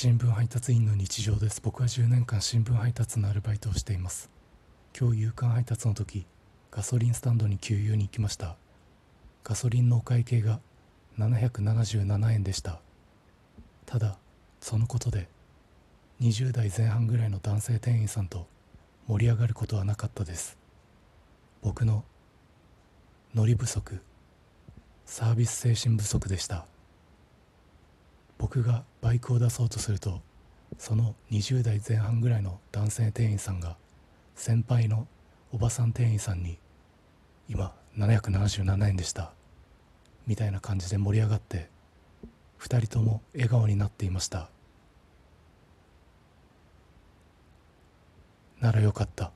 新聞配達員の日常です。僕は10年間新聞配達のアルバイトをしています。今日夕刊配達の時ガソリンスタンドに給油に行きました。ガソリンのお会計が777円でした。ただそのことで20代前半ぐらいの男性店員さんと盛り上がることはなかったです。僕の乗り不足サービス精神不足でした。僕がバイクを出そうとするとその20代前半ぐらいの男性店員さんが先輩のおばさん店員さんに「今777円でした」みたいな感じで盛り上がって2人とも笑顔になっていました。ならよかった。